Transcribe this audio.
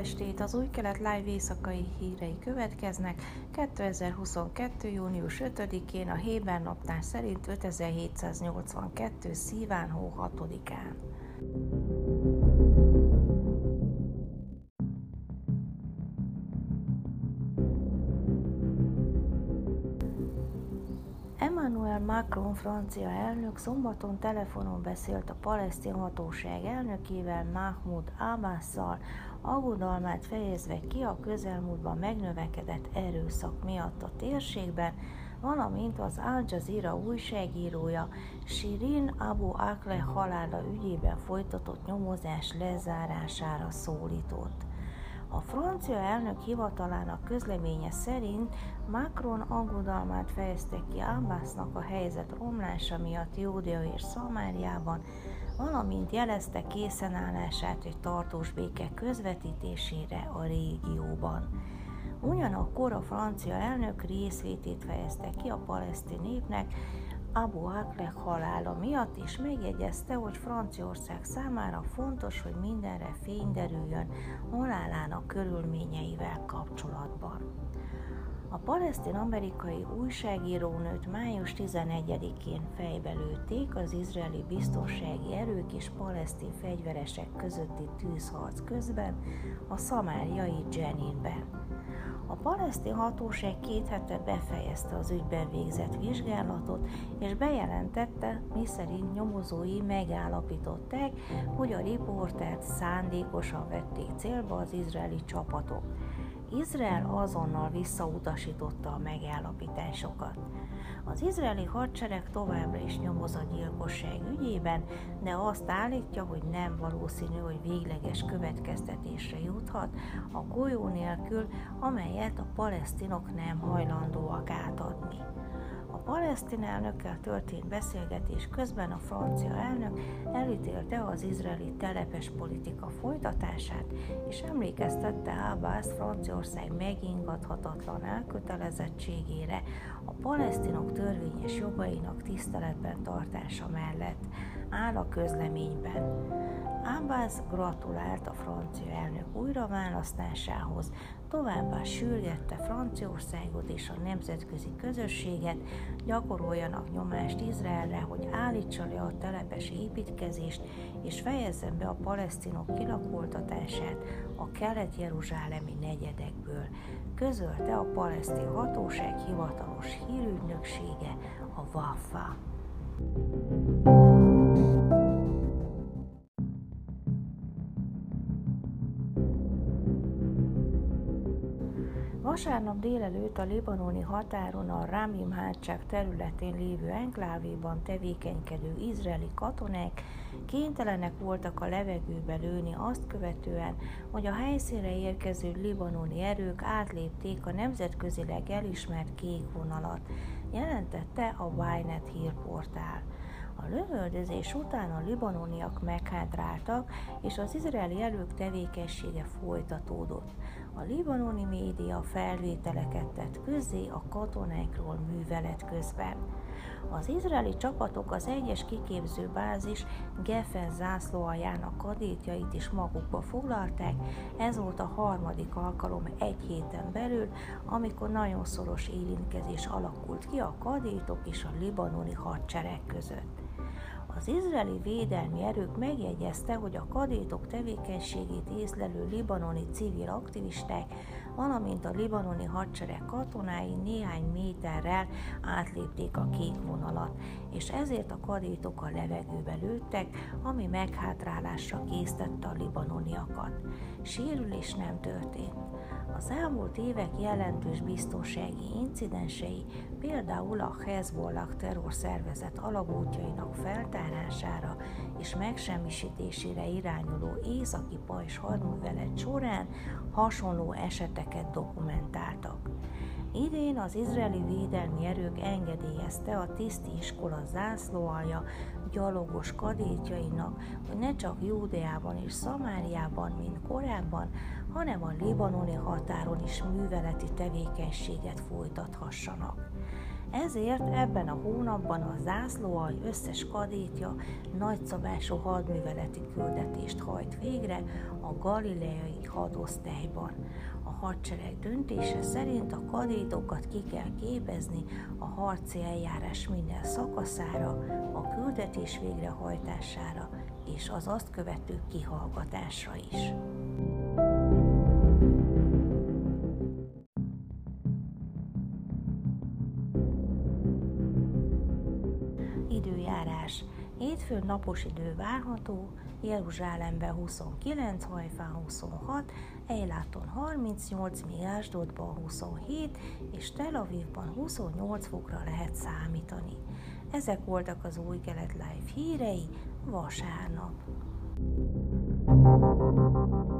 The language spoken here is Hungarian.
estét! Az új kelet live éjszakai hírei következnek. 2022. június 5-én a Héber naptár szerint 5782. szíván hó 6-án. Macron francia elnök szombaton telefonon beszélt a palesztin hatóság elnökével Mahmoud Abbasszal, aggodalmát fejezve ki a közelmúltban megnövekedett erőszak miatt a térségben, valamint az Al Jazeera újságírója Shirin Abu Akleh halála ügyében folytatott nyomozás lezárására szólított. A francia elnök hivatalának közleménye szerint Macron aggodalmát fejezte ki Abbasnak a helyzet romlása miatt Júdea és Szamáriában, valamint jelezte készenállását egy tartós béke közvetítésére a régióban. Ugyanakkor a francia elnök részvétét fejezte ki a palesztin népnek, Abu Akleh halála miatt is megjegyezte, hogy Franciaország számára fontos, hogy mindenre fény derüljön halálának körülményeivel kapcsolatban. A palesztin-amerikai újságírónőt május 11-én fejbe lőtték az izraeli biztonsági erők és palesztin fegyveresek közötti tűzharc közben a szamáriai Jeninben. A palesztin hatóság két hete befejezte az ügyben végzett vizsgálatot, és bejelentette, miszerint nyomozói megállapították, hogy a riportert szándékosan vették célba az izraeli csapatok. Izrael azonnal visszautasította a megállapításokat. Az izraeli hadsereg továbbra is nyomoz a gyilkosság ügyében, de azt állítja, hogy nem valószínű, hogy végleges következtetésre juthat a golyó nélkül, amelyet a palesztinok nem hajlandóak átadni palesztin elnökkel történt beszélgetés közben a francia elnök elítélte az izraeli telepes politika folytatását, és emlékeztette Abbas Franciaország megingathatatlan elkötelezettségére a palesztinok törvényes jogainak tiszteletben tartása mellett áll a közleményben. Abbas gratulált a francia elnök újraválasztásához, továbbá sürgette Franciaországot és a nemzetközi közösséget, gyakoroljanak nyomást Izraelre, hogy állítsa le a telepes építkezést és fejezzen be a palesztinok kilakoltatását a kelet-jeruzsálemi negyedekből, közölte a palesztin hatóság hivatalos hírügynöksége, a WAFA. Vasárnap délelőtt a libanoni határon a Ramim hátság területén lévő enklávéban tevékenykedő izraeli katonák kénytelenek voltak a levegőbe lőni azt követően, hogy a helyszínre érkező libanoni erők átlépték a nemzetközileg elismert kék vonalat, jelentette a Ynet hírportál. A lövöldözés után a libanoniak meghátráltak, és az izraeli erők tevékenysége folytatódott. A libanoni média felvételeket tett közzé a katonákról művelet közben. Az izraeli csapatok az egyes kiképző bázis Geffen zászlóaljának kadétjait is magukba foglalták, ez volt a harmadik alkalom egy héten belül, amikor nagyon szoros érintkezés alakult ki a kadétok és a libanoni hadsereg között. Az izraeli védelmi erők megjegyezte, hogy a kadétok tevékenységét észlelő libanoni civil aktivisták, valamint a libanoni hadsereg katonái néhány méterrel átlépték a kék vonalat, és ezért a kadétok a levegőbe lőttek, ami meghátrálásra késztette a libanoniakat. Sérülés nem történt. Az elmúlt évek jelentős biztonsági incidensei, például a Hezbollah terrorszervezet alagútjainak feltárására és megsemmisítésére irányuló északi pajzs hadművelet során hasonló eseteket dokumentáltak. Idén az izraeli védelmi erők engedélyezte a tiszti iskola zászlóalja gyalogos kadétjainak, hogy ne csak Júdeában és Szamáriában, mint korábban, hanem a libanoni határon is műveleti tevékenységet folytathassanak. Ezért ebben a hónapban a zászlóaj összes kadétja nagyszabású hadműveleti küldetést hajt végre a galileai hadosztályban. A hadsereg döntése szerint a kadétokat ki kell képezni a harci eljárás minden szakaszára, a küldetés végrehajtására és az azt követő kihallgatásra is. Hétfőn napos idő várható, Jeruzsálemben 29, Hajfán 26, Eiláton 38, míg Ásdodban 27, és Tel Avivban 28 fokra lehet számítani. Ezek voltak az új kelet live hírei vasárnap. thank you